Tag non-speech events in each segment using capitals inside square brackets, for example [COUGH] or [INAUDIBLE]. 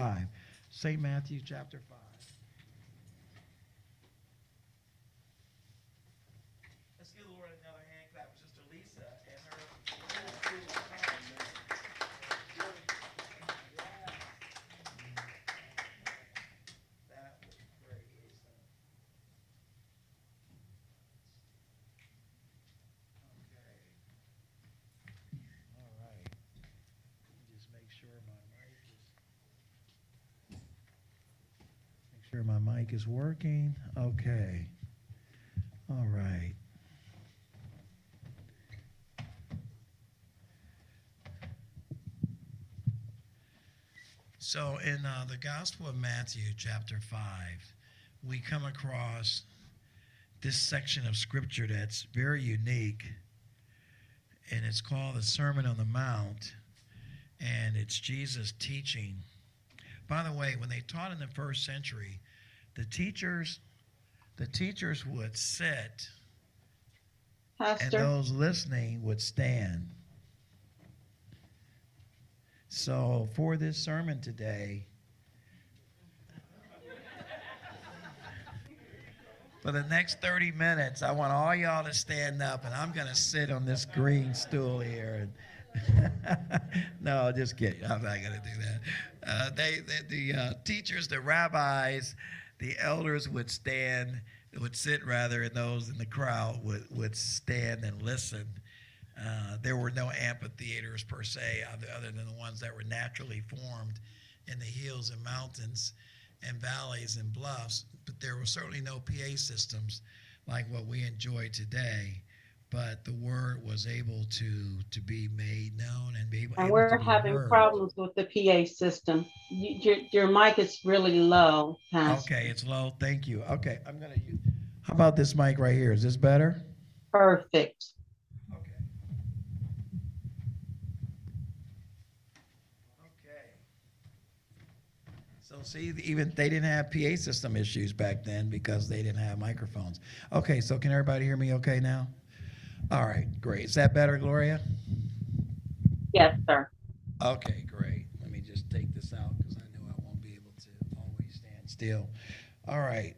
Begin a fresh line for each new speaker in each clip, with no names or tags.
5. St. Matthew chapter 5. Let's give the Lord another hand clap for Sister Lisa and her. That was great, Lisa. Okay. All right. Just make sure my mic is. Make sure my mic is working. Okay. All right. So in uh, the Gospel of Matthew, chapter 5, we come across this section of scripture that's very unique, and it's called the Sermon on the Mount, and it's Jesus teaching. By the way, when they taught in the first century, the teachers, the teachers would sit, and those listening would stand. So for this sermon today, for the next 30 minutes, I want all y'all to stand up, and I'm going to sit on this green stool here. And [LAUGHS] no, just kidding. I'm not going to do that. Uh, they, they, the uh, teachers, the rabbis, the elders would stand, would sit rather, and those in the crowd would, would stand and listen. Uh, there were no amphitheaters per se, other, other than the ones that were naturally formed in the hills and mountains and valleys and bluffs. But there were certainly no PA systems like what we enjoy today. But the word was able to to be made known and be able.
and we're having
heard.
problems with the PA system. You- Your, your mic is really low, Pastor.
Okay, it's low. Thank you. Okay, I'm gonna use. How about this mic right here? Is this better?
Perfect.
Okay. Okay. So see, even they didn't have PA system issues back then because they didn't have microphones. Okay, so can everybody hear me okay now? All right, great. Is that better, Gloria?
Yes, sir.
Okay, great. Let me just take this out because I know I won't be able to always stand still. All right.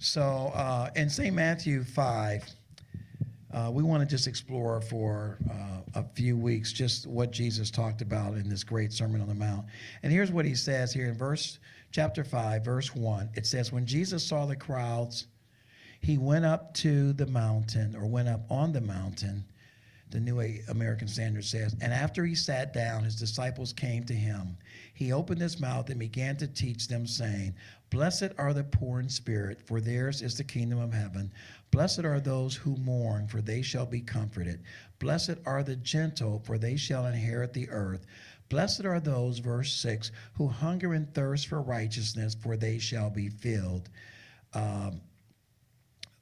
So uh, in St. Matthew 5, uh, we want to just explore for uh, a few weeks just what Jesus talked about in this great Sermon on the Mount. And here's what he says here in verse chapter 5, verse 1. It says, When Jesus saw the crowds, he went up to the mountain or went up on the mountain the New American Standard says, and after he sat down, his disciples came to him. He opened his mouth and began to teach them, saying, Blessed are the poor in spirit, for theirs is the kingdom of heaven. Blessed are those who mourn, for they shall be comforted. Blessed are the gentle, for they shall inherit the earth. Blessed are those, verse 6, who hunger and thirst for righteousness, for they shall be filled. Um,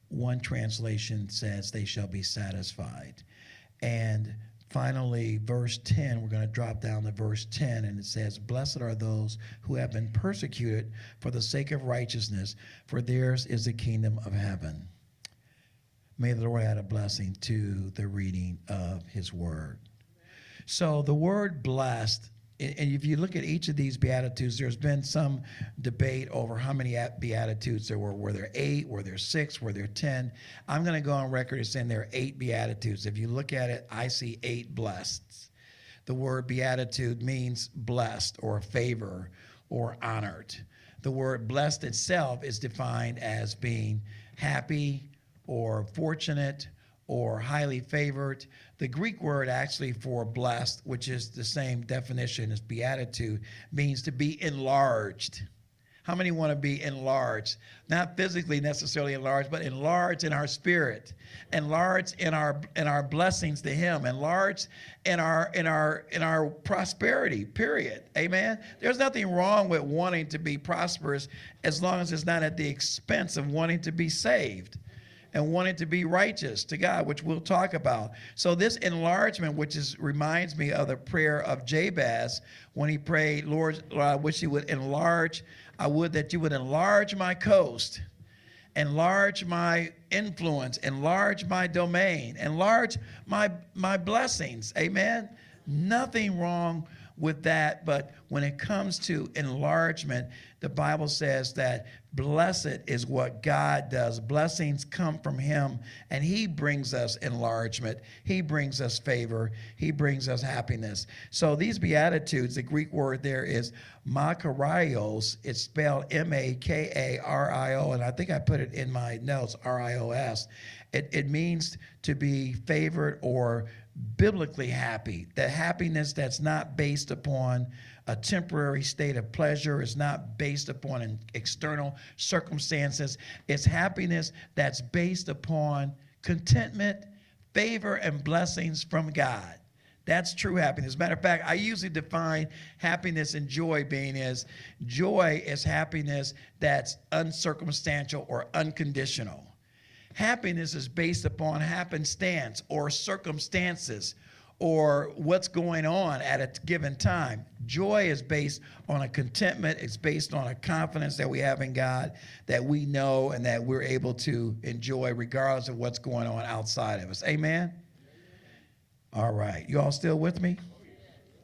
one translation says, they shall be satisfied. And finally, verse 10, we're going to drop down to verse 10, and it says, Blessed are those who have been persecuted for the sake of righteousness, for theirs is the kingdom of heaven. May the Lord add a blessing to the reading of his word. So the word blessed, and if you look at each of these beatitudes, there's been some debate over how many beatitudes there were. Were there eight? Were there six? Were there ten? I'm going to go on record as saying there are eight beatitudes. If you look at it, I see eight blessed. The word beatitude means blessed or favor or honored. The word blessed itself is defined as being happy or fortunate or highly favored. The Greek word actually for blessed, which is the same definition as beatitude, means to be enlarged. How many want to be enlarged? Not physically necessarily enlarged, but enlarged in our spirit, enlarged in our in our blessings to Him, enlarged in our in our in our prosperity. Period. Amen. There's nothing wrong with wanting to be prosperous as long as it's not at the expense of wanting to be saved and wanted to be righteous to God, which we'll talk about. So this enlargement, which is reminds me of the prayer of Jabez when he prayed, Lord, Lord, I wish you would enlarge, I would that you would enlarge my coast, enlarge my influence, enlarge my domain, enlarge my my blessings. Amen. Nothing wrong with that. But when it comes to enlargement, the Bible says that blessed is what God does. Blessings come from Him, and He brings us enlargement. He brings us favor. He brings us happiness. So these Beatitudes, the Greek word there is makarios. It's spelled M A K A R I O, and I think I put it in my notes R I O S. It, it means to be favored or biblically happy. That happiness that's not based upon a temporary state of pleasure, is not based upon external circumstances. It's happiness that's based upon contentment, favor, and blessings from God. That's true happiness. Matter of fact, I usually define happiness and joy being as joy is happiness that's uncircumstantial or unconditional. Happiness is based upon happenstance or circumstances or what's going on at a given time. Joy is based on a contentment, it's based on a confidence that we have in God that we know and that we're able to enjoy regardless of what's going on outside of us. Amen? All right. You all still with me?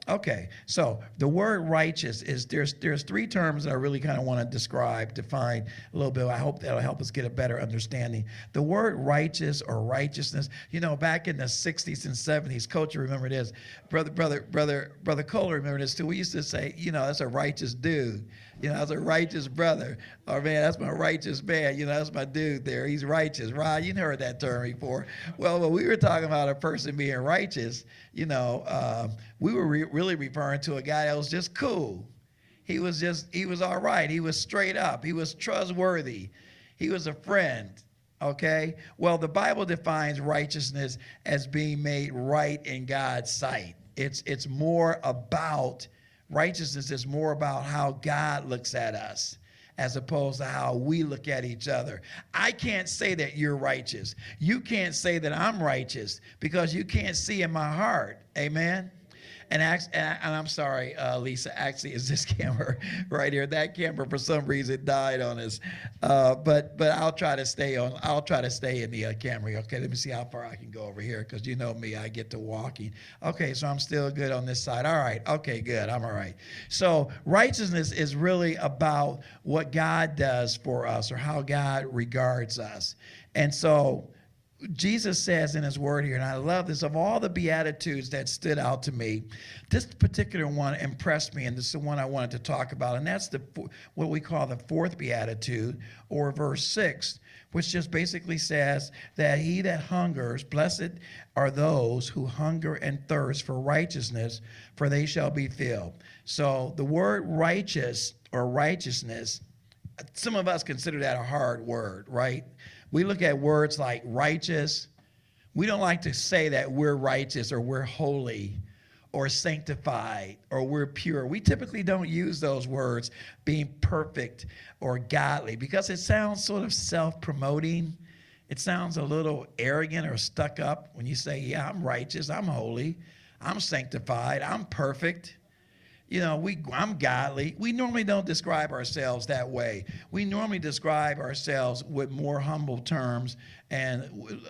Okay, so the word righteous is there's there's three terms that I really kind of want to describe, define a little bit. I hope that'll help us get a better understanding. The word righteous or righteousness, you know, back in the 60s and 70s, coach, you remember this, brother, brother, brother, brother Cole, remember this too. We used to say, you know, that's a righteous dude. You know, that's a righteous brother. Or man, that's my righteous man. You know, that's my dude there. He's righteous. Rod, you heard that term before. Well, when we were talking about a person being righteous, you know, uh, we were re- really referring to a guy that was just cool. He was just, he was all right. He was straight up. He was trustworthy. He was a friend. Okay? Well, the Bible defines righteousness as being made right in God's sight. It's, it's more about Righteousness is more about how God looks at us as opposed to how we look at each other. I can't say that you're righteous. You can't say that I'm righteous because you can't see in my heart. Amen. And, and I'm sorry, uh, Lisa. Actually, is this [LAUGHS] camera right here? That camera, for some reason, died on us. Uh, but but I'll try to stay on. I'll try to stay in the uh, camera. Okay, let me see how far I can go over here because you know me, I get to walking. Okay, so I'm still good on this side. All right. Okay, good. I'm all right. So righteousness is really about what God does for us or how God regards us, and so Jesus says in his word here, and I love this, of all the Beatitudes that stood out to me, this particular one impressed me, and this is the one I wanted to talk about, and that's the what we call the fourth Beatitude, or verse six, which just basically says that he that hungers, blessed are those who hunger and thirst for righteousness, for they shall be filled. So the word righteous or righteousness, some of us consider that a hard word, right? We look at words like righteous. We don't like to say that we're righteous or we're holy or sanctified or we're pure. We typically don't use those words, being perfect or godly, because it sounds sort of self promoting. It sounds a little arrogant or stuck up when you say, Yeah, I'm righteous, I'm holy, I'm sanctified, I'm perfect you know, we I'm godly. We normally don't describe ourselves that way. We normally describe ourselves with more humble terms and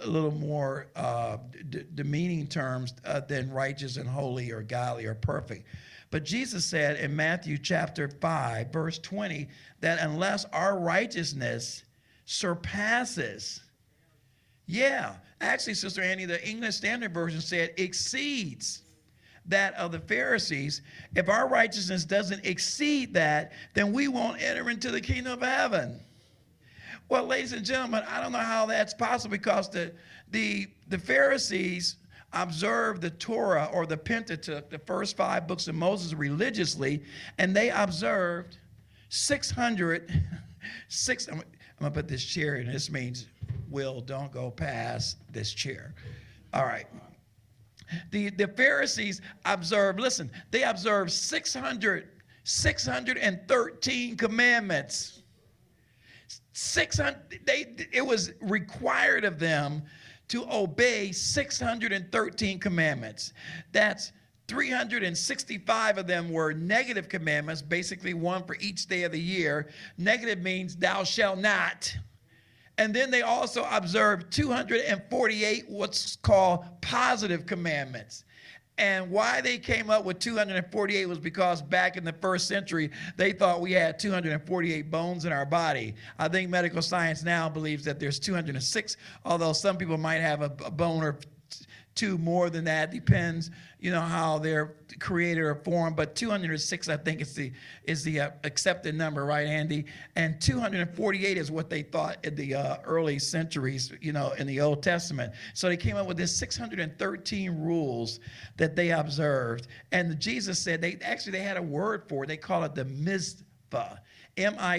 a little more uh, d- demeaning terms uh, than righteous and holy or godly or perfect. But Jesus said in Matthew chapter 5, verse 20, that unless our righteousness surpasses, yeah, actually, Sister Annie, the English Standard Version said exceeds that of the Pharisees, if our righteousness doesn't exceed that, then we won't enter into the kingdom of heaven. Well, ladies and gentlemen, I don't know how that's possible because the, the, the Pharisees observed the Torah or the Pentateuch, the first five books of Moses, religiously, and they observed 600, [LAUGHS] six, I'm, I'm gonna put this chair in. This means, Will, don't go past this chair. All right. The, the Pharisees observed, listen, they observed 600, 613 commandments. 600, they, it was required of them to obey 613 commandments. That's 365 of them were negative commandments, basically one for each day of the year. Negative means thou shalt not. And then they also observed 248 what's called positive commandments. And why they came up with 248 was because back in the first century, they thought we had 248 bones in our body. I think medical science now believes that there's 206, although some people might have a, bone or two more than that depends you know how they're created or formed but 206 i think is the is the uh, accepted number right andy? And 248 is what they thought in the uh, early centuries you know in the old testament. So they came up with this 613 rules that they observed and jesus said they actually they had a word for it. They call it the mitzvah m-i-t-z-v-a-h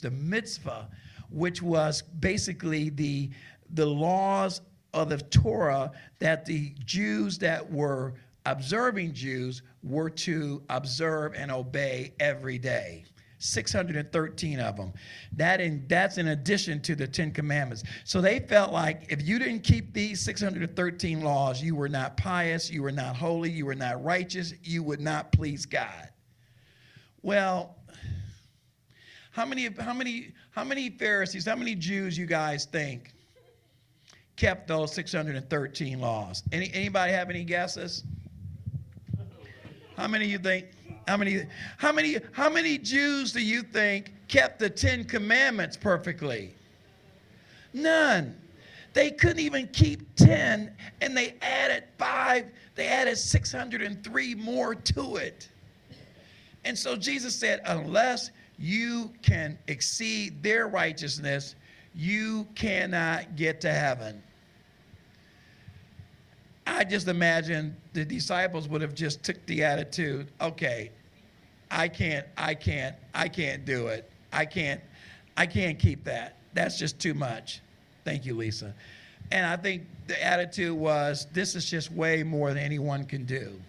the mitzvah which was basically the the laws of the Torah that the Jews that were observing Jews were to observe and obey every day. 613 of them. That in, that's in addition to the Ten Commandments. So they felt like if you didn't keep these 613 laws, you were not pious, you were not holy, you were not righteous, you would not please God. Well, how many, how many, how many Pharisees, how many Jews you guys think kept those 613 laws. Any, anybody have any guesses? How many you think? How many, how many, how many Jews do you think kept the Ten Commandments perfectly? None. They couldn't even keep 10, and they added five, they added 603 more to it. And so Jesus said, unless you can exceed their righteousness, you cannot get to heaven. I just imagine the disciples would have just took the attitude, okay, I can't, I can't, I can't do it. I can't, I can't keep that. That's just too much. Thank you, Lisa. And I think the attitude was, this is just way more than anyone can do.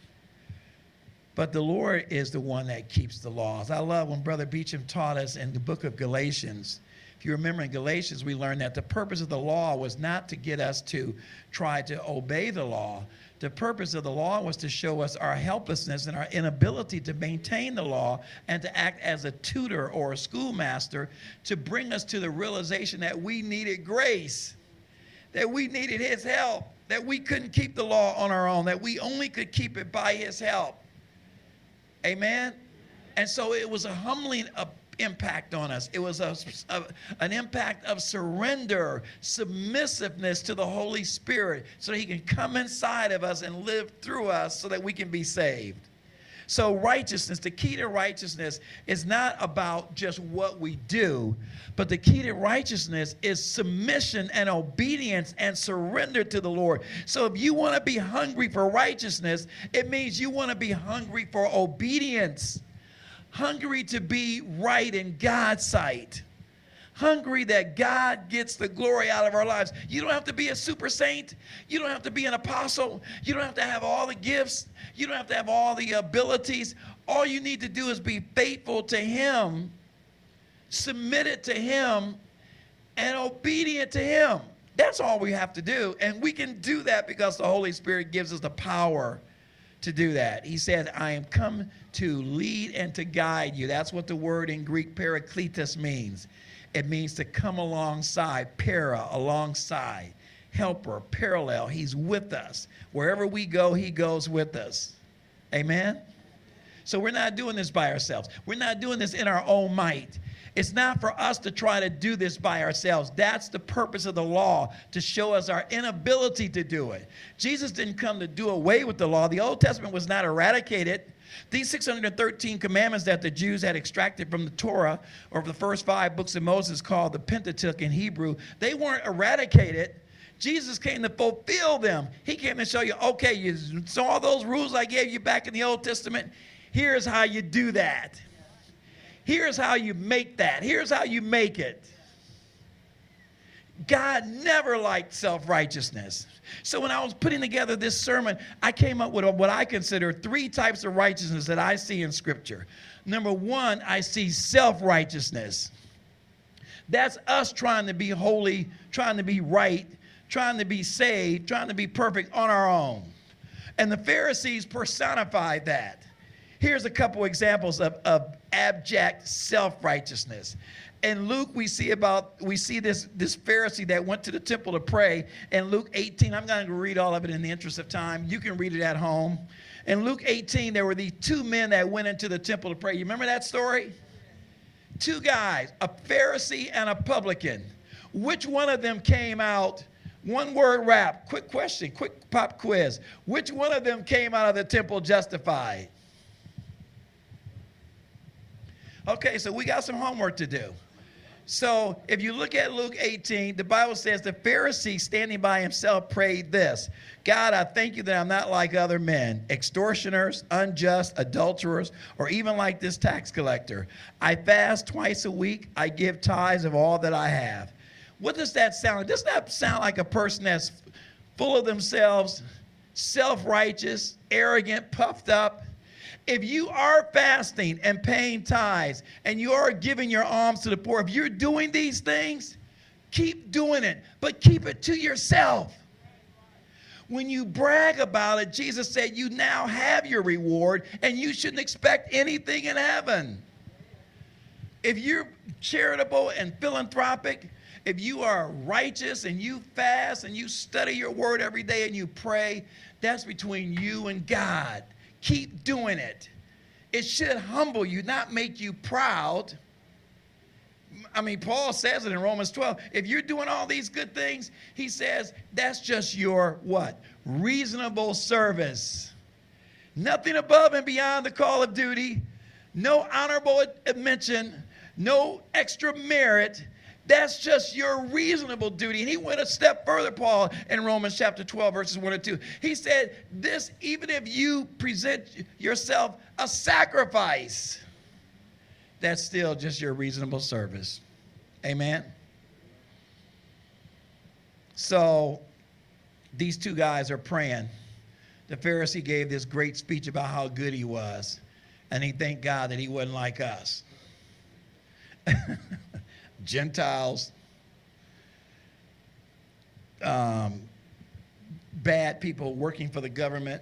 But the Lord is the one that keeps the laws. I love when Brother Beecham taught us in the book of Galatians if you remember in Galatians, we learned that the purpose of the law was not to get us to try to obey the law. The purpose of the law was to show us our helplessness and our inability to maintain the law and to act as a tutor or a schoolmaster to bring us to the realization that we needed grace, that we needed His help, that we couldn't keep the law on our own, that we only could keep it by His help. Amen? And so it was a humbling, impact on us. It was a, a, an impact of surrender, submissiveness to the Holy Spirit so He can come inside of us and live through us so that we can be saved. So, righteousness, the key to righteousness is not about just what we do, but the key to righteousness is submission and obedience and surrender to the Lord. So, if you want to be hungry for righteousness, it means you want to be hungry for obedience hungry to be right in God's sight, hungry that God gets the glory out of our lives. You don't have to be a super saint, you don't have to be an apostle, you don't have to have all the gifts, you don't have to have all the abilities. All you need to do is be faithful to Him, submitted to Him, and obedient to Him. That's all we have to do. And we can do that because the Holy Spirit gives us the power to do that. He said, I am come to lead and to guide you. That's what the word in Greek parakletos means. It means to come alongside, para, alongside, helper, parallel. He's with us. Wherever we go, he goes with us. Amen? So we're not doing this by ourselves. We're not doing this in our own might. It's not for us to try to do this by ourselves. That's the purpose of the law, to show us our inability to do it. Jesus didn't come to do away with the law. The Old Testament was not eradicated. These 613 commandments that the Jews had extracted from the Torah, or the first five books of Moses called the Pentateuch in Hebrew, they weren't eradicated. Jesus came to fulfill them. He came to show you, okay, you saw all those rules I gave you back in the Old Testament. Here's how you do that. Here's how you make that. Here's how you make it. God never liked self righteousness. So when I was putting together this sermon, I came up with what I consider three types of righteousness that I see in Scripture. Number one, I see self righteousness. That's us trying to be holy, trying to be right, trying to be saved, trying to be perfect on our own. And the Pharisees personified that. Here's a couple examples of, of abject self-righteousness. In Luke, we see about we see this, this Pharisee that went to the temple to pray. In Luke 18, I'm not going to read all of it in the interest of time. You can read it at home. In Luke 18, there were these two men that went into the temple to pray. You remember that story? Two guys, a Pharisee and a publican. Which one of them came out? One word rap. Quick question, quick pop quiz. Which one of them came out of the temple justified? Okay, so we got some homework to do. So if you look at Luke 18, the Bible says the Pharisee standing by himself prayed this God, I thank you that I'm not like other men, extortioners, unjust, adulterers, or even like this tax collector. I fast twice a week, I give tithes of all that I have. What does that sound like? Does that sound like a person that's full of themselves, self righteous, arrogant, puffed up? If you are fasting and paying tithes and you are giving your alms to the poor, if you're doing these things, keep doing it, but keep it to yourself. When you brag about it, Jesus said, You now have your reward and you shouldn't expect anything in heaven. If you're charitable and philanthropic, if you are righteous and you fast and you study your word every day and you pray, that's between you and God. Keep doing it. It should humble you, not make you proud. I mean, Paul says it in Romans 12. If you're doing all these good things, he says that's just your what? Reasonable service. Nothing above and beyond the call of duty, no honorable mention, no extra merit. That's just your reasonable duty. And he went a step further, Paul, in Romans chapter 12, verses 1 and 2. He said, This, even if you present yourself a sacrifice, that's still just your reasonable service. Amen. So these two guys are praying. The Pharisee gave this great speech about how good he was, and he thanked God that he wasn't like us. [LAUGHS] Gentiles, um, bad people working for the government,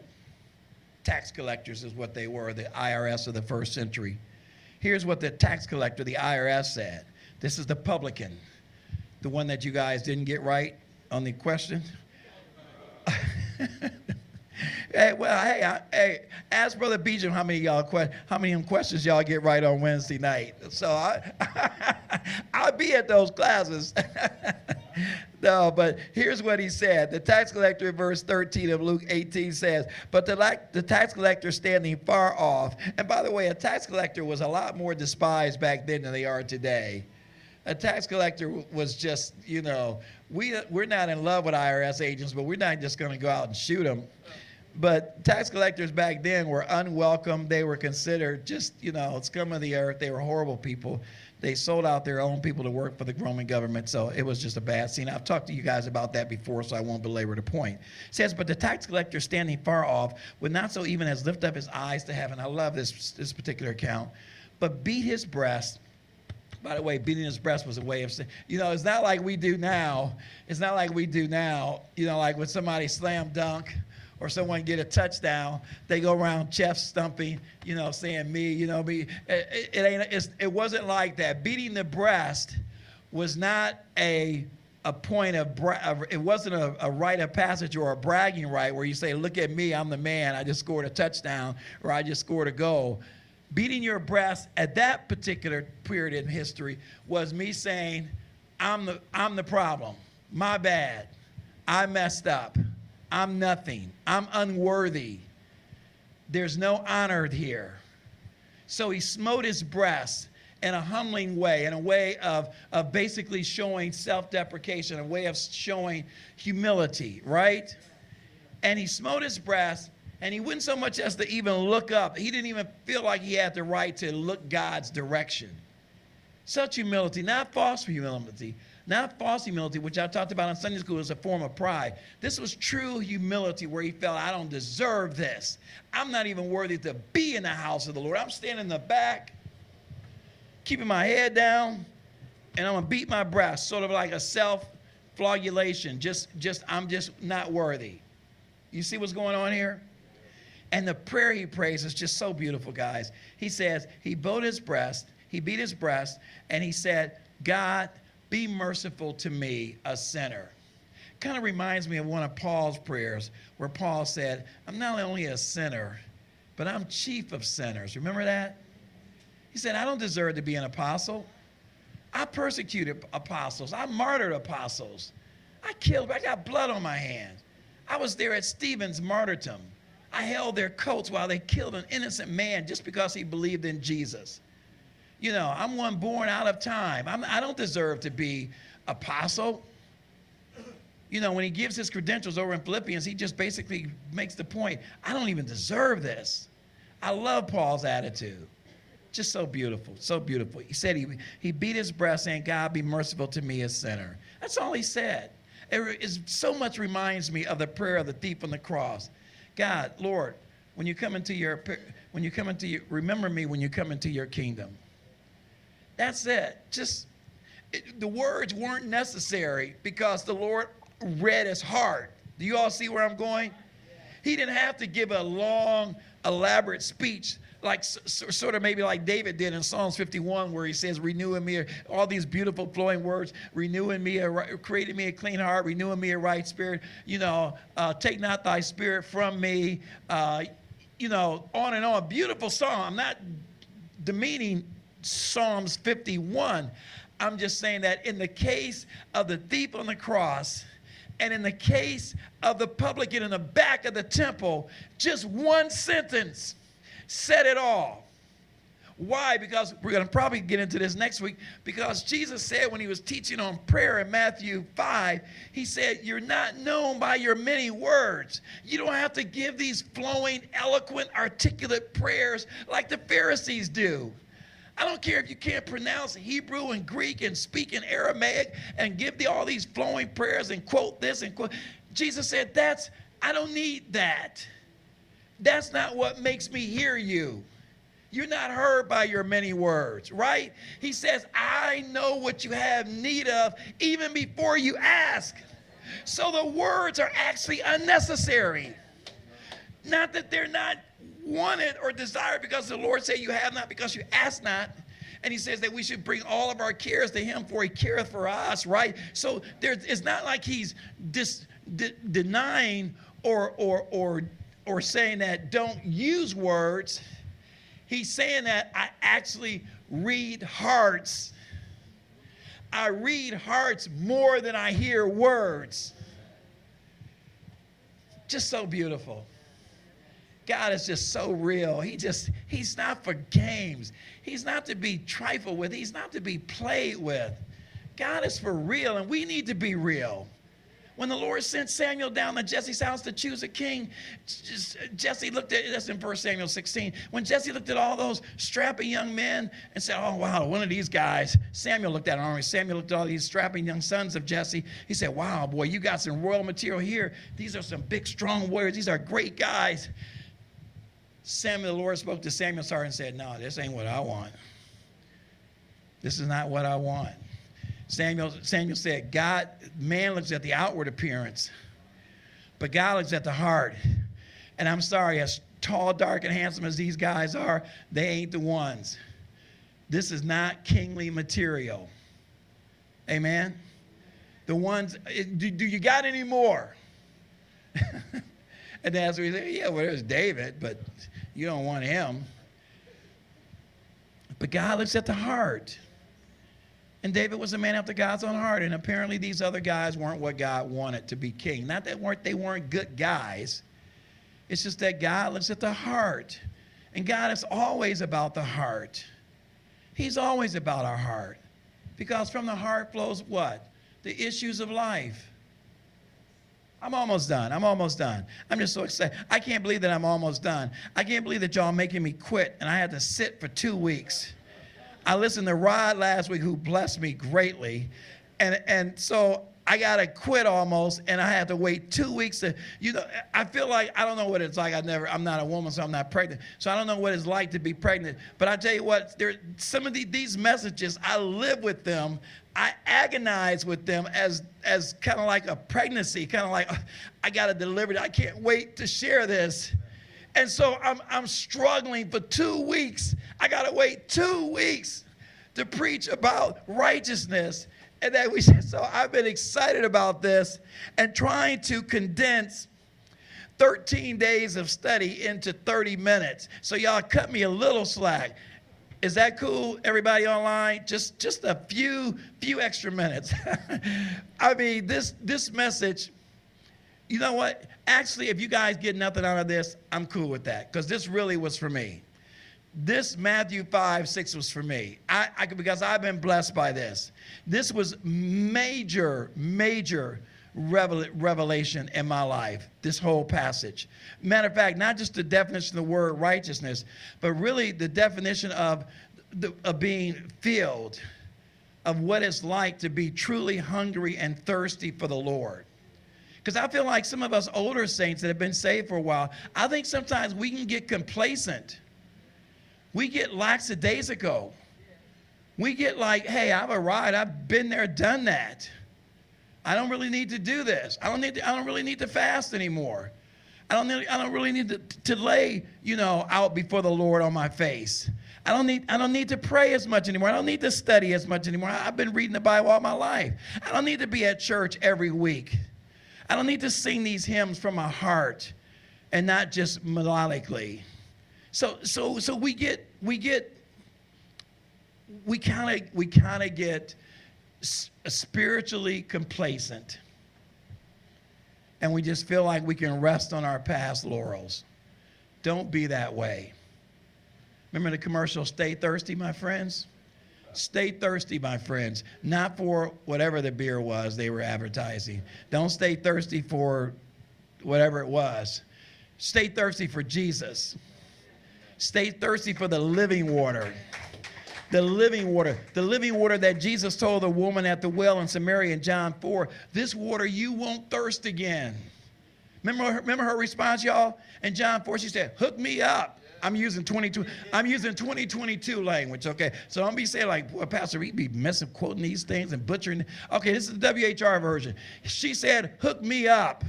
tax collectors is what they were, the IRS of the first century. Here's what the tax collector, the IRS, said. This is the publican, the one that you guys didn't get right on the question. [LAUGHS] Hey, well, hey, I, hey, ask Brother Beecham how many y'all que- how many questions y'all get right on Wednesday night. So I, [LAUGHS] I'll be at those classes. [LAUGHS] no, but here's what he said. The tax collector, in verse 13 of Luke 18 says, "But the, the tax collector standing far off." And by the way, a tax collector was a lot more despised back then than they are today a tax collector was just, you know, we, we're not in love with IRS agents, but we're not just going to go out and shoot them. But tax collectors back then were unwelcome. They were considered just, you know, scum of the earth. They were horrible people. They sold out their own people to work for the Roman government, so it was just a bad scene. I've talked to you guys about that before, so I won't belabor the point. It says, but the tax collector standing far off would not so even as lift up his eyes to heaven. I love this, this particular account, but beat his breast. By the way, beating his breast was a way of saying, you know, it's not like we do now. It's not like we do now, you know, like when somebody slam dunk or someone get a touchdown, they go around chest stumping, you know, saying me, you know, me. It, it ain't. it wasn't like that. Beating the breast was not a a point of bra- it wasn't a, a rite of passage or a bragging right where you say, "Look at me, I'm the man. I just scored a touchdown or I just scored a goal." Beating your breast at that particular period in history was me saying, "I'm the I'm the problem. My bad. I messed up." I'm nothing. I'm unworthy. There's no honor here. So he smote his breast in a humbling way, in a way of, of basically showing self deprecation, a way of showing humility, right? And he smote his breast, and he wouldn't so much as to even look up. He didn't even feel like he had the right to look God's direction. Such humility, not false humility, not false humility, which I talked about in Sunday school as a form of pride. This was true humility where he felt, I don't deserve this. I'm not even worthy to be in the house of the Lord. I'm standing in the back, keeping my head down, and I'm gonna beat my breast, sort of like a self flagellation. Just, just, I'm just not worthy. You see what's going on here? And the prayer he prays is just so beautiful, guys. He says, He bowed his breast, he beat his breast, and he said, God, be merciful to me, a sinner. Kind of reminds me of one of Paul's prayers where Paul said, I'm not only a sinner, but I'm chief of sinners. Remember that? He said, I don't deserve to be an apostle. I persecuted apostles. I martyred apostles. I killed, I got blood on my hands. I was there at Stephen's martyrdom. I held their coats while they killed an innocent man just because he believed in Jesus. You know, I'm one born out of time. I'm, I don't deserve to be apostle. You know, when he gives his credentials over in Philippians, he just basically makes the point I don't even deserve this. I love Paul's attitude. Just so beautiful, so beautiful. He said he, he beat his breast saying, God, be merciful to me, a sinner. That's all he said. It is, so much reminds me of the prayer of the thief on the cross. God, Lord, when you come into your, when you come into your, remember me when you come into your kingdom. That's it. Just, it, the words weren't necessary because the Lord read his heart. Do you all see where I'm going? He didn't have to give a long, elaborate speech like sort of maybe like David did in Psalms 51, where he says, "Renew in me all these beautiful flowing words, renew in me, a, create in me a clean heart, renew in me a right spirit. You know, uh, take not thy spirit from me. Uh, you know, on and on. Beautiful song. I'm not demeaning Psalms 51. I'm just saying that in the case of the thief on the cross, and in the case of the publican in the back of the temple, just one sentence said it all. Why? Because we're going to probably get into this next week. Because Jesus said when he was teaching on prayer in Matthew 5, he said, You're not known by your many words. You don't have to give these flowing, eloquent, articulate prayers like the Pharisees do. I don't care if you can't pronounce Hebrew and Greek and speak in Aramaic and give the, all these flowing prayers and quote this and quote. Jesus said, That's, I don't need that. That's not what makes me hear you. You're not heard by your many words, right? He says, I know what you have need of even before you ask. So the words are actually unnecessary. Not that they're not wanted or desired because the Lord said you have not because you ask not. And he says that we should bring all of our cares to him for he careth for us, right? So it's not like he's dis, de, denying or, or, or or saying that don't use words. He's saying that I actually read hearts. I read hearts more than I hear words. Just so beautiful. God is just so real. He just, he's not for games. He's not to be trifled with. He's not to be played with. God is for real, and we need to be real. When the Lord sent Samuel down to Jesse's house to choose a king, Jesse looked at that's in 1 Samuel 16. When Jesse looked at all those strapping young men and said, Oh, wow, one of these guys, Samuel looked at him. Samuel looked at all these strapping young sons of Jesse. He said, Wow, boy, you got some royal material here. These are some big, strong warriors. These are great guys. Samuel, the Lord spoke to Samuel and said, No, this ain't what I want. This is not what I want. Samuel, Samuel said, God, man looks at the outward appearance, but God looks at the heart. And I'm sorry, as tall, dark, and handsome as these guys are, they ain't the ones. This is not kingly material. Amen? The ones, eh, do, do you got any more? [LAUGHS] and that's what we say, yeah, well, there's David, but you don't want him. But God looks at the heart. And David was a man after God's own heart. And apparently these other guys weren't what God wanted to be king. Not that weren't, they weren't good guys. It's just that God looks at the heart. And God is always about the heart. He's always about our heart. Because from the heart flows what? The issues of life. I'm almost done. I'm almost done. I'm just so excited. I can't believe that I'm almost done. I can't believe that y'all are making me quit and I had to sit for two weeks. I listened to Rod last week, who blessed me greatly. And, and so I got to quit almost, and I have to wait two weeks to, you know, I feel like, I don't know what it's like. I never, I'm not a woman, so I'm not pregnant. So I don't know what it's like to be pregnant. But I tell you what, there, some of the, these messages, I live with them. I agonize with them as, as kind of like a pregnancy, kind of like, I got to deliver it. I can't wait to share this. And so I'm, I'm struggling for two weeks. I got to wait two weeks to preach about righteousness. And then we said, so I've been excited about this and trying to condense 13 days of study into 30 minutes. So y'all cut me a little slack. Is that cool, everybody online? Just just a few few extra minutes. [LAUGHS] I mean, this this message, you know what? Actually, if you guys get nothing out of this, I'm cool with that because this really was for me. This Matthew 5, 6 was for me. I, I because I've been blessed by this. This was major, major revel- revelation in my life, this whole passage. Matter of fact, not just the definition of the word righteousness, but really the definition of, the, of being filled, of what it's like to be truly hungry and thirsty for the Lord. Because I feel like some of us older saints that have been saved for a while, I think sometimes we can get complacent. We get lackadaisical. We get like, hey, I've arrived. I've been there, done that. I don't really need to do this. I don't need to, I don't really need to fast anymore. I don't need, I don't really need to, to lay, you know, out before the Lord on my face. I don't need I don't need to pray as much anymore. I don't need to study as much anymore. I've been reading the Bible all my life. I don't need to be at church every week. I don't need to sing these hymns from my heart and not just melodically. So so so we get we get we kind of we kind of get spiritually complacent. And we just feel like we can rest on our past laurels. Don't be that way. Remember the commercial, Stay Thirsty, my friends? Stay thirsty, my friends. Not for whatever the beer was they were advertising. Don't stay thirsty for whatever it was. Stay thirsty for Jesus. Stay thirsty for the living water the living water, the living water that Jesus told the woman at the well in Samaria in John 4, this water you won't thirst again. Remember, remember her response, y'all? In John 4, she said, hook me up. I'm using 22. I'm using 2022 language. Okay, so don't be saying like, "Boy, Pastor, he be messing quoting these things and butchering." Okay, this is the WHR version. She said, "Hook me up,"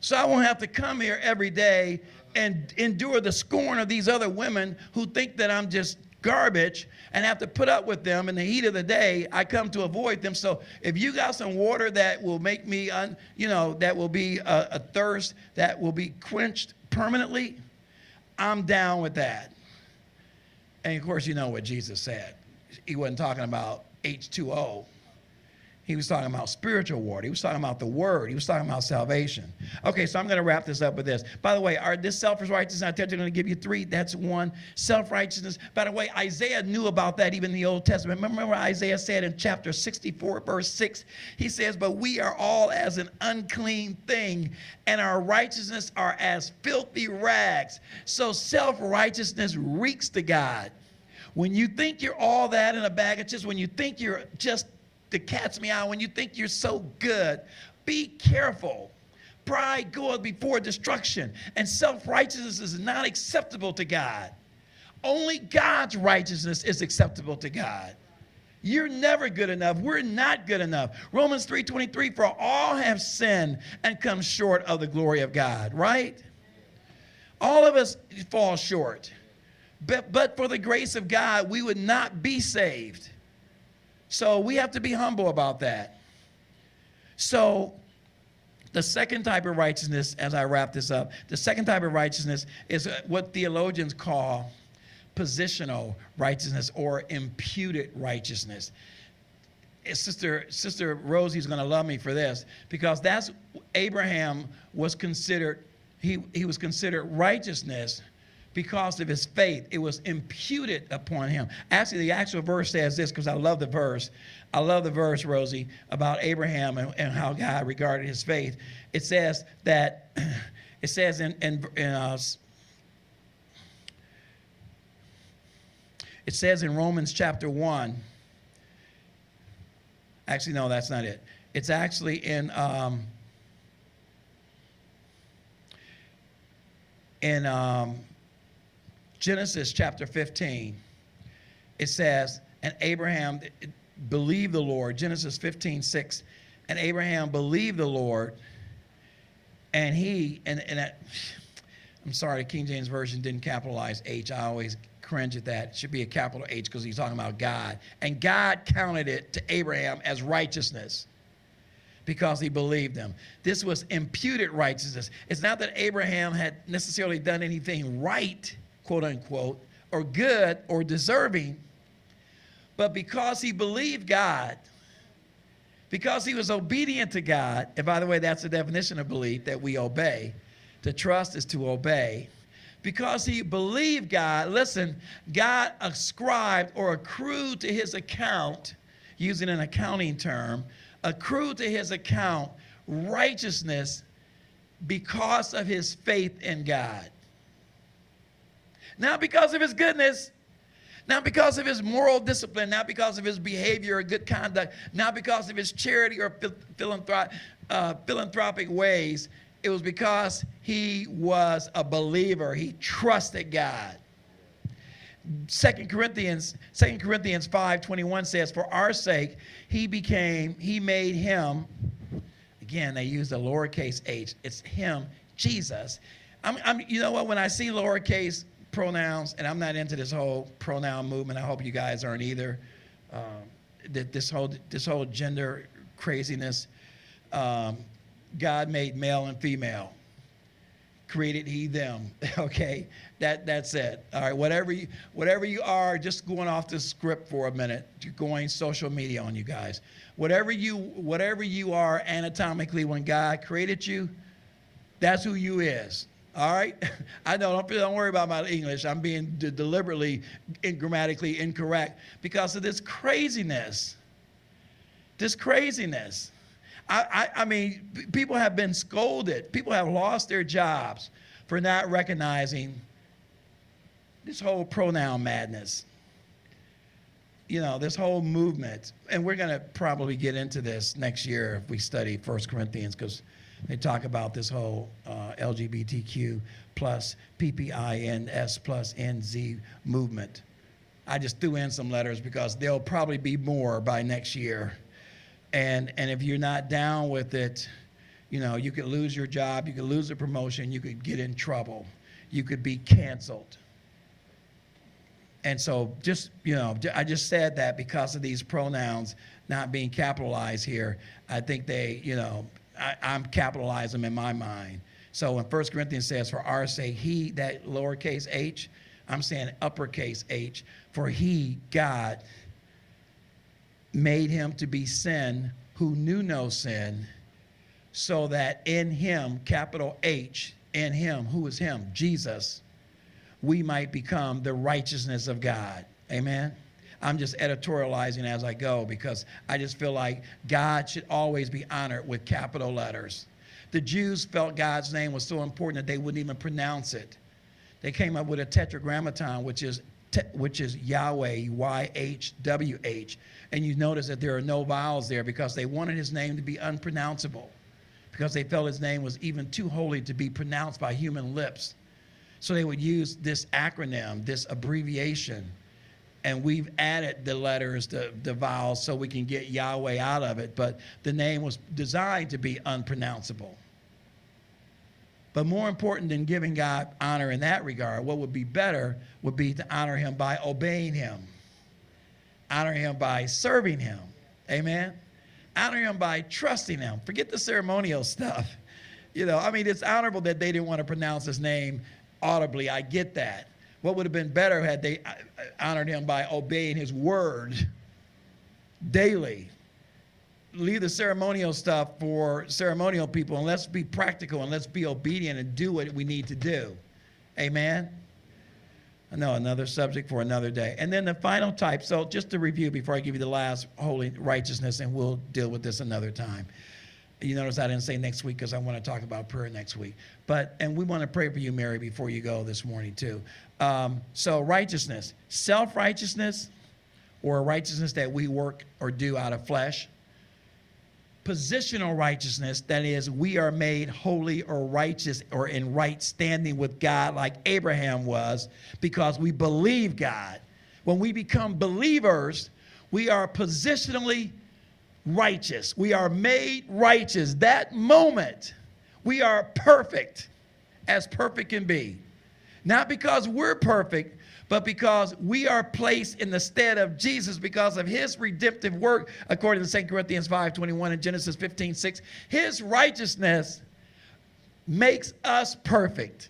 so I won't have to come here every day and endure the scorn of these other women who think that I'm just garbage and have to put up with them in the heat of the day, I come to avoid them. So if you got some water that will make me, un, you know, that will be a, a thirst that will be quenched permanently, I'm down with that. And of course, you know what Jesus said. He wasn't talking about H2O. He was talking about spiritual water. He was talking about the word. He was talking about salvation. Okay, so I'm going to wrap this up with this. By the way, are this self-righteousness, I tell you, I'm going to give you three. That's one. Self-righteousness. By the way, Isaiah knew about that even in the Old Testament. Remember Isaiah said in chapter 64, verse 6? He says, But we are all as an unclean thing, and our righteousness are as filthy rags. So self-righteousness reeks to God. When you think you're all that in a bag of chips, when you think you're just the cat's meow when you think you're so good. Be careful. Pride goeth before destruction, and self righteousness is not acceptable to God. Only God's righteousness is acceptable to God. You're never good enough. We're not good enough. Romans 3:23 for all have sinned and come short of the glory of God, right? All of us fall short. But, but for the grace of God, we would not be saved. So we have to be humble about that. So the second type of righteousness, as I wrap this up, the second type of righteousness is what theologians call positional righteousness or imputed righteousness. Sister, Sister Rosie's going to love me for this because that's Abraham was considered, he, he was considered righteousness because of his faith. It was imputed upon him. Actually, the actual verse says this because I love the verse. I love the verse, Rosie, about Abraham and, and how God regarded his faith. It says that, [CLEARS THROAT] it says in, in, in uh, it says in Romans chapter 1, actually, no, that's not it. It's actually in, um, in, um, Genesis chapter 15, it says, and Abraham believed the Lord, Genesis 15, 6, and Abraham believed the Lord, and he, and, and that, I'm sorry, King James Version didn't capitalize H. I always cringe at that. It should be a capital H because he's talking about God. And God counted it to Abraham as righteousness because he believed him. This was imputed righteousness. It's not that Abraham had necessarily done anything right, quote unquote, or good or deserving, but because he believed God, because he was obedient to God, and by the way, that's the definition of belief that we obey. To trust is to obey. Because he believed God, listen, God ascribed or accrued to his account, using an accounting term, accrued to his account righteousness because of his faith in God. Not because of his goodness, not because of his moral discipline, not because of his behavior or good conduct, not because of his charity or philanthrop, uh, philanthropic ways. It was because he was a believer. He trusted God. Second Corinthians, Second Corinthians 5 21 says, For our sake, he became, he made him, again, they use the lowercase h, it's him, Jesus. I'm, I'm, you know what, when I see lowercase pronouns, and I'm not into this whole pronoun movement, I hope you guys aren't either, um, that this whole, this whole gender craziness. Um, God made male and female created he them [LAUGHS] okay? That that's it. All right whatever you whatever you are just going off the script for a minute you're going social media on you guys. Whatever you whatever you are anatomically when god created you that's who you is all right [LAUGHS] i know don't, don't worry about my english i'm being de- deliberately in, grammatically incorrect because of this craziness this craziness I, I, I mean, people have been scolded. People have lost their jobs for not recognizing this whole pronoun madness. You know, this whole movement. And we're going to probably get into this next year if we study First Corinthians because they talk about this whole uh, LGBTQ plus PPINS plus NZ movement. I just threw in some letters because there'll probably be more by next year. And and if you're not down with it you know you could lose your job you could lose a promotion you could get in trouble you could be canceled. And so just you know i just said that because of these pronouns not being capitalized here. I think they you know I, i'm capitalizing them in my mind so when First corinthians says for our sake he that lowercase h i'm saying uppercase h for he god made him to be sin who knew no sin, so that in him, capital H, in him, who is him? Jesus, we might become the righteousness of God. Amen. I'm just editorializing as I go because I just feel like God should always be honored with capital letters. The Jews felt God's name was so important that they wouldn't even pronounce it. They came up with a tetragrammaton, which is which is Yahweh, Y H W H. And you notice that there are no vowels there because they wanted his name to be unpronounceable, because they felt his name was even too holy to be pronounced by human lips. So they would use this acronym, this abbreviation, and we've added the letters, the, the vowels, so we can get Yahweh out of it. But the name was designed to be unpronounceable. But more important than giving God honor in that regard, what would be better would be to honor him by obeying him, honor him by serving him. Amen. Honor him by trusting him. Forget the ceremonial [LAUGHS] stuff. You know, I mean, it's honorable that they didn't want to pronounce his name audibly. I get that. What would have been better had they uh, honored him by obeying his word daily? leave the ceremonial stuff for ceremonial people and let's be practical and let's be obedient and do what we need to do. Amen. I know another subject for another day. And then the final type. So just to review before I give you the last holy righteousness, and we'll deal with this another time. You notice I didn't say next week because I want to talk about prayer next week. But and we want to pray for you, Mary, before you go this morning too. Um, so righteousness, self righteousness, or righteousness that we work or do out of flesh positional righteousness, that is, we are made holy or righteous or in right standing with God like Abraham was because we believe God. When we become believers, we are positionally righteous. We are made righteous. That moment, we are perfect as perfect can be. Not because we're perfect, but because we are placed in the stead of Jesus because of his redemptive work, according to 2 Corinthians 5 21 and Genesis 15 6. His righteousness makes us perfect.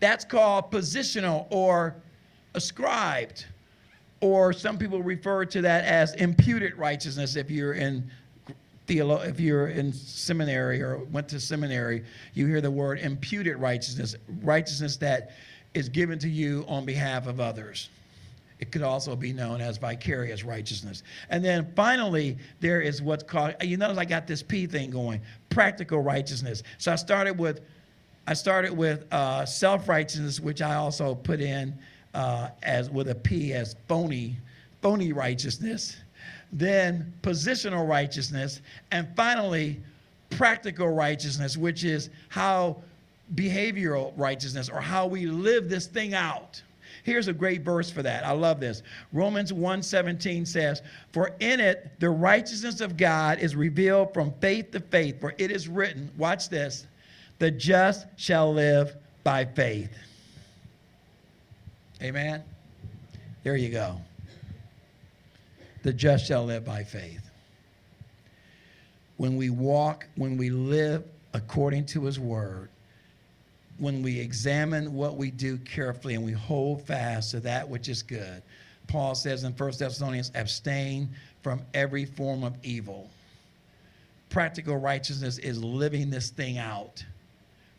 That's called positional or ascribed, or some people refer to that as imputed righteousness if you're in theolo- if you're in seminary or went to seminary, you hear the word imputed righteousness, righteousness that is given to you on behalf of others. It could also be known as vicarious righteousness. And then finally, there is what's called, you notice I got this P thing going, practical righteousness. So I started with, I started with uh, self-righteousness, which I also put in uh, as with a P as phony, phony righteousness. Then positional righteousness, and finally, practical righteousness, which is how behavioral righteousness or how we live this thing out. Here's a great verse for that. I love this. Romans 1:17 says, "For in it the righteousness of God is revealed from faith to faith, for it is written, watch this, the just shall live by faith." Amen. There you go. The just shall live by faith. When we walk, when we live according to his word, when we examine what we do carefully and we hold fast to that which is good. Paul says in 1 Thessalonians, abstain from every form of evil. Practical righteousness is living this thing out,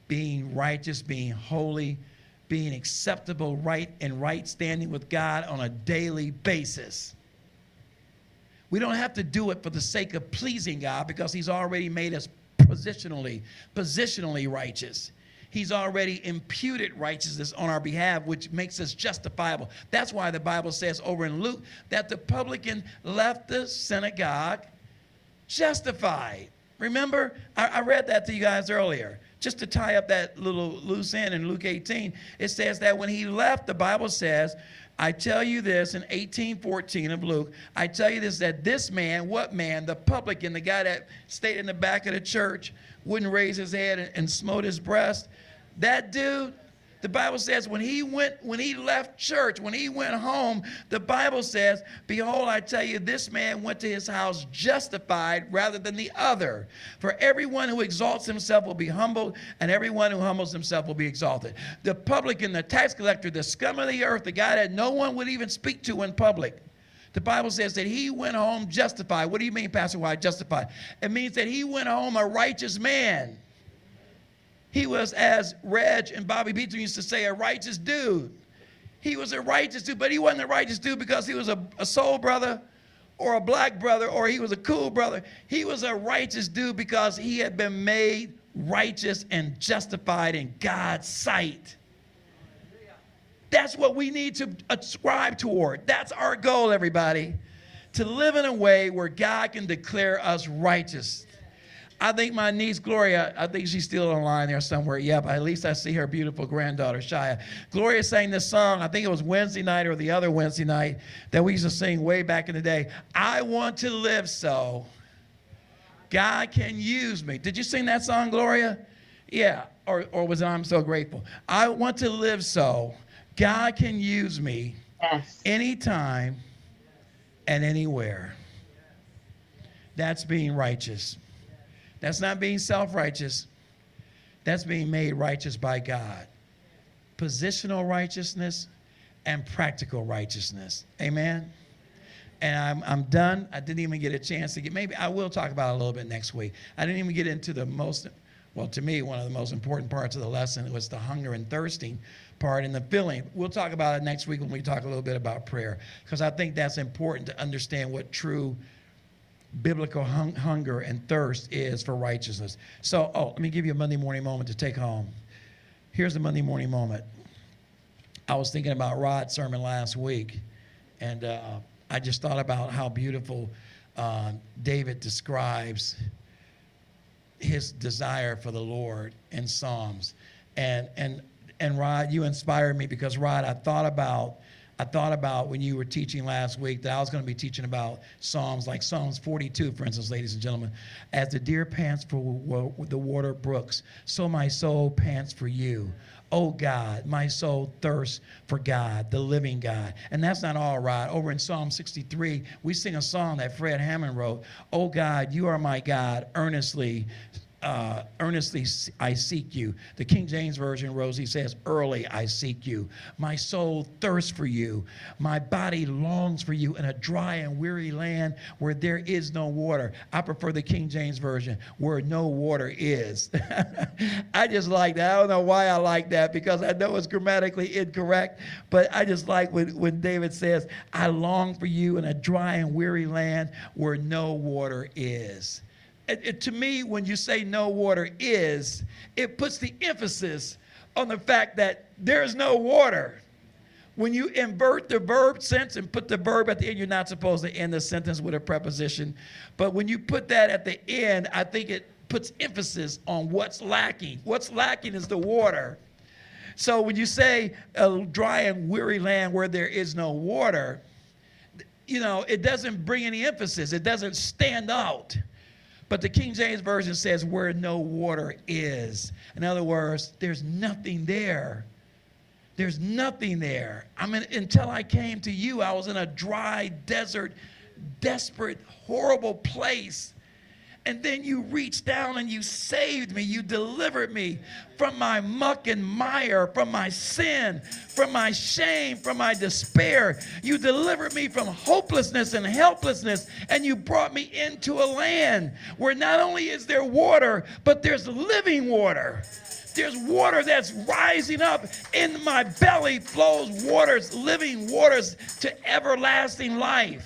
being righteous, being holy, being acceptable, right, and right standing with God on a daily basis. We don't have to do it for the sake of pleasing God because He's already made us positionally, positionally righteous. He's already imputed righteousness on our behalf, which makes us justifiable. That's why the Bible says over in Luke that the publican left the synagogue justified. Remember, I, I, read that to you guys earlier. Just to tie up that little loose end in Luke 18, it says that when he left, the Bible says, I tell you this in 1814 of Luke, I tell you this that this man, what man? The publican, the guy that stayed in the back of the church, wouldn't raise his head and, and smote his breast. That dude, the Bible says when he went, when he left church, when he went home, the Bible says, Behold, I tell you, this man went to his house justified rather than the other. For everyone who exalts himself will be humbled, and everyone who humbles himself will be exalted. The publican, the tax collector, the scum of the earth, the guy that no one would even speak to in public. The Bible says that he went home justified. What do you mean, Pastor Why justified? It means that he went home a righteous man. He was, as Reg and Bobby Beaton used to say, a righteous dude. He was a righteous dude, but he wasn't a righteous dude because he was a, a soul brother or a black brother or he was a cool brother. He was a righteous dude because he had been made righteous and justified in God's sight. That's what we need to ascribe toward. That's our goal, everybody. To live in a way where God can declare us righteous. I think my niece Gloria, I think she's still online there somewhere. Yep, at least I see her beautiful granddaughter, Shia. Gloria sang this song, I think it was Wednesday night or the other Wednesday night, that we used to sing way back in the day. I want to live so God can use me. Did you sing that song, Gloria? Yeah, or, or was it I'm so grateful? I want to live so God can use me
Yes.
anytime and anywhere. That's being righteous. That's not being self righteous. That's being made righteous by God. Positional righteousness and practical righteousness. Amen. And I'm, I'm done. I didn't even get a chance to get, maybe I will talk about it a little bit next week. I didn't even get into the most, well, to me, one of the most important parts of the lesson was the hunger and thirsting part and the filling. We'll talk about it next week when we talk a little bit about prayer, because I think that's important to understand what true biblical hung, hunger and thirst is for righteousness. So, oh, let me give you a Monday morning moment to take home. Here's the Monday morning moment. I was thinking about Rod's sermon last week, and uh, I just thought about how beautiful uh, David describes his desire for the Lord in Psalms. And, and, and Rod, you inspired me because, Rod, I thought about I thought about when you were teaching last week that I was going to be teaching about Psalms, like Psalms 42, for instance, ladies and gentlemen. As the deer pants for the water brooks, so my soul pants for you. Oh God, my soul thirsts for God, the living God. And that's not all right. Over in Psalm 63, we sing a song that Fred Hammond wrote. Oh God, you are my God, earnestly uh, earnestly I seek you. The King James Version, Rosie says, early I seek you. My soul thirsts for you. My body longs for you in a dry and weary land where there is no water. I prefer the King James Version, where no water is. [LAUGHS] I just like that. I don't know why I like that because I know it's grammatically incorrect, but I just like when, when David says, I long for you in a dry and weary land where no water is it, it, to me, when you say no water is, it puts the emphasis on the fact that there's no water. When you invert the verb sense and put the verb at the end, you're not supposed to end the sentence with a preposition. But when you put that at the end, I think it puts emphasis on what's lacking. What's lacking is the water. So when you say a dry and weary land where there is no water, you know, it doesn't bring any emphasis, it doesn't stand out. But the King James Version says, where no water is. In other words, there's nothing there. There's nothing there. I mean, until I came to you, I was in a dry desert, desperate, horrible place. And then you reached down and you saved me. You delivered me from my muck and mire, from my sin, from my shame, from my despair. You delivered me from hopelessness and helplessness. And you brought me into a land where not only is there water, but there's living water. There's water that's rising up. In my belly flows waters, living waters to everlasting life.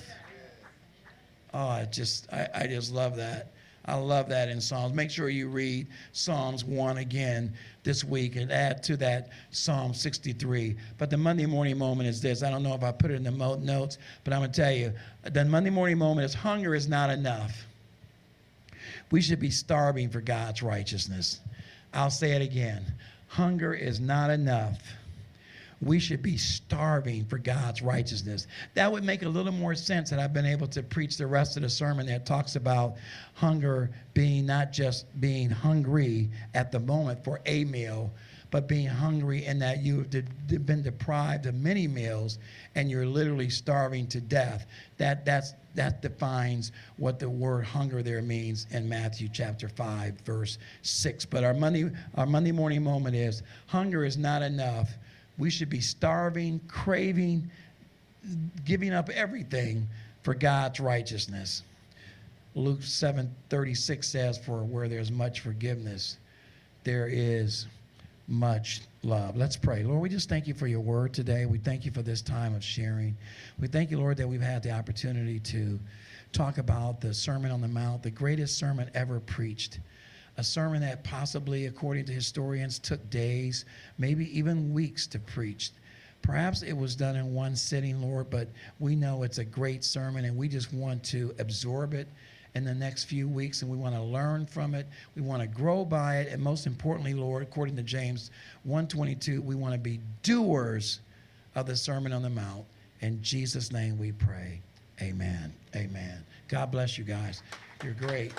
Oh, I just, I, I just love that. I love that in Psalms. Make sure you read Psalms 1 again this week and add to that Psalm 63. But the Monday morning moment is this. I don't know if I put it in the notes, but I'm going to tell you the Monday morning moment is hunger is not enough. We should be starving for God's righteousness. I'll say it again hunger is not enough we should be starving for God's righteousness. That would make a little more sense that I've been able to preach the rest of the sermon that talks about hunger being not just being hungry at the moment for a meal, but being hungry in that you've been deprived of many meals and you're literally starving to death. That, that's, that defines what the word hunger there means in Matthew chapter 5, verse 6. But our Monday, our Monday morning moment is hunger is not enough we should be starving, craving, giving up everything for God's righteousness. Luke 7:36 says for where there's much forgiveness there is much love. Let's pray. Lord, we just thank you for your word today. We thank you for this time of sharing. We thank you, Lord, that we've had the opportunity to talk about the Sermon on the Mount, the greatest sermon ever preached a sermon that possibly, according to historians, took days, maybe even weeks to preach. Perhaps it was done in one sitting, Lord, but we know it's a great sermon and we just want to absorb it in the next few weeks and we want to learn from it. We want to grow by it. And most importantly, Lord, according to James 122, we want to be doers of the Sermon on the Mount. In Jesus' name we pray. Amen. Amen. God bless you guys. You're great.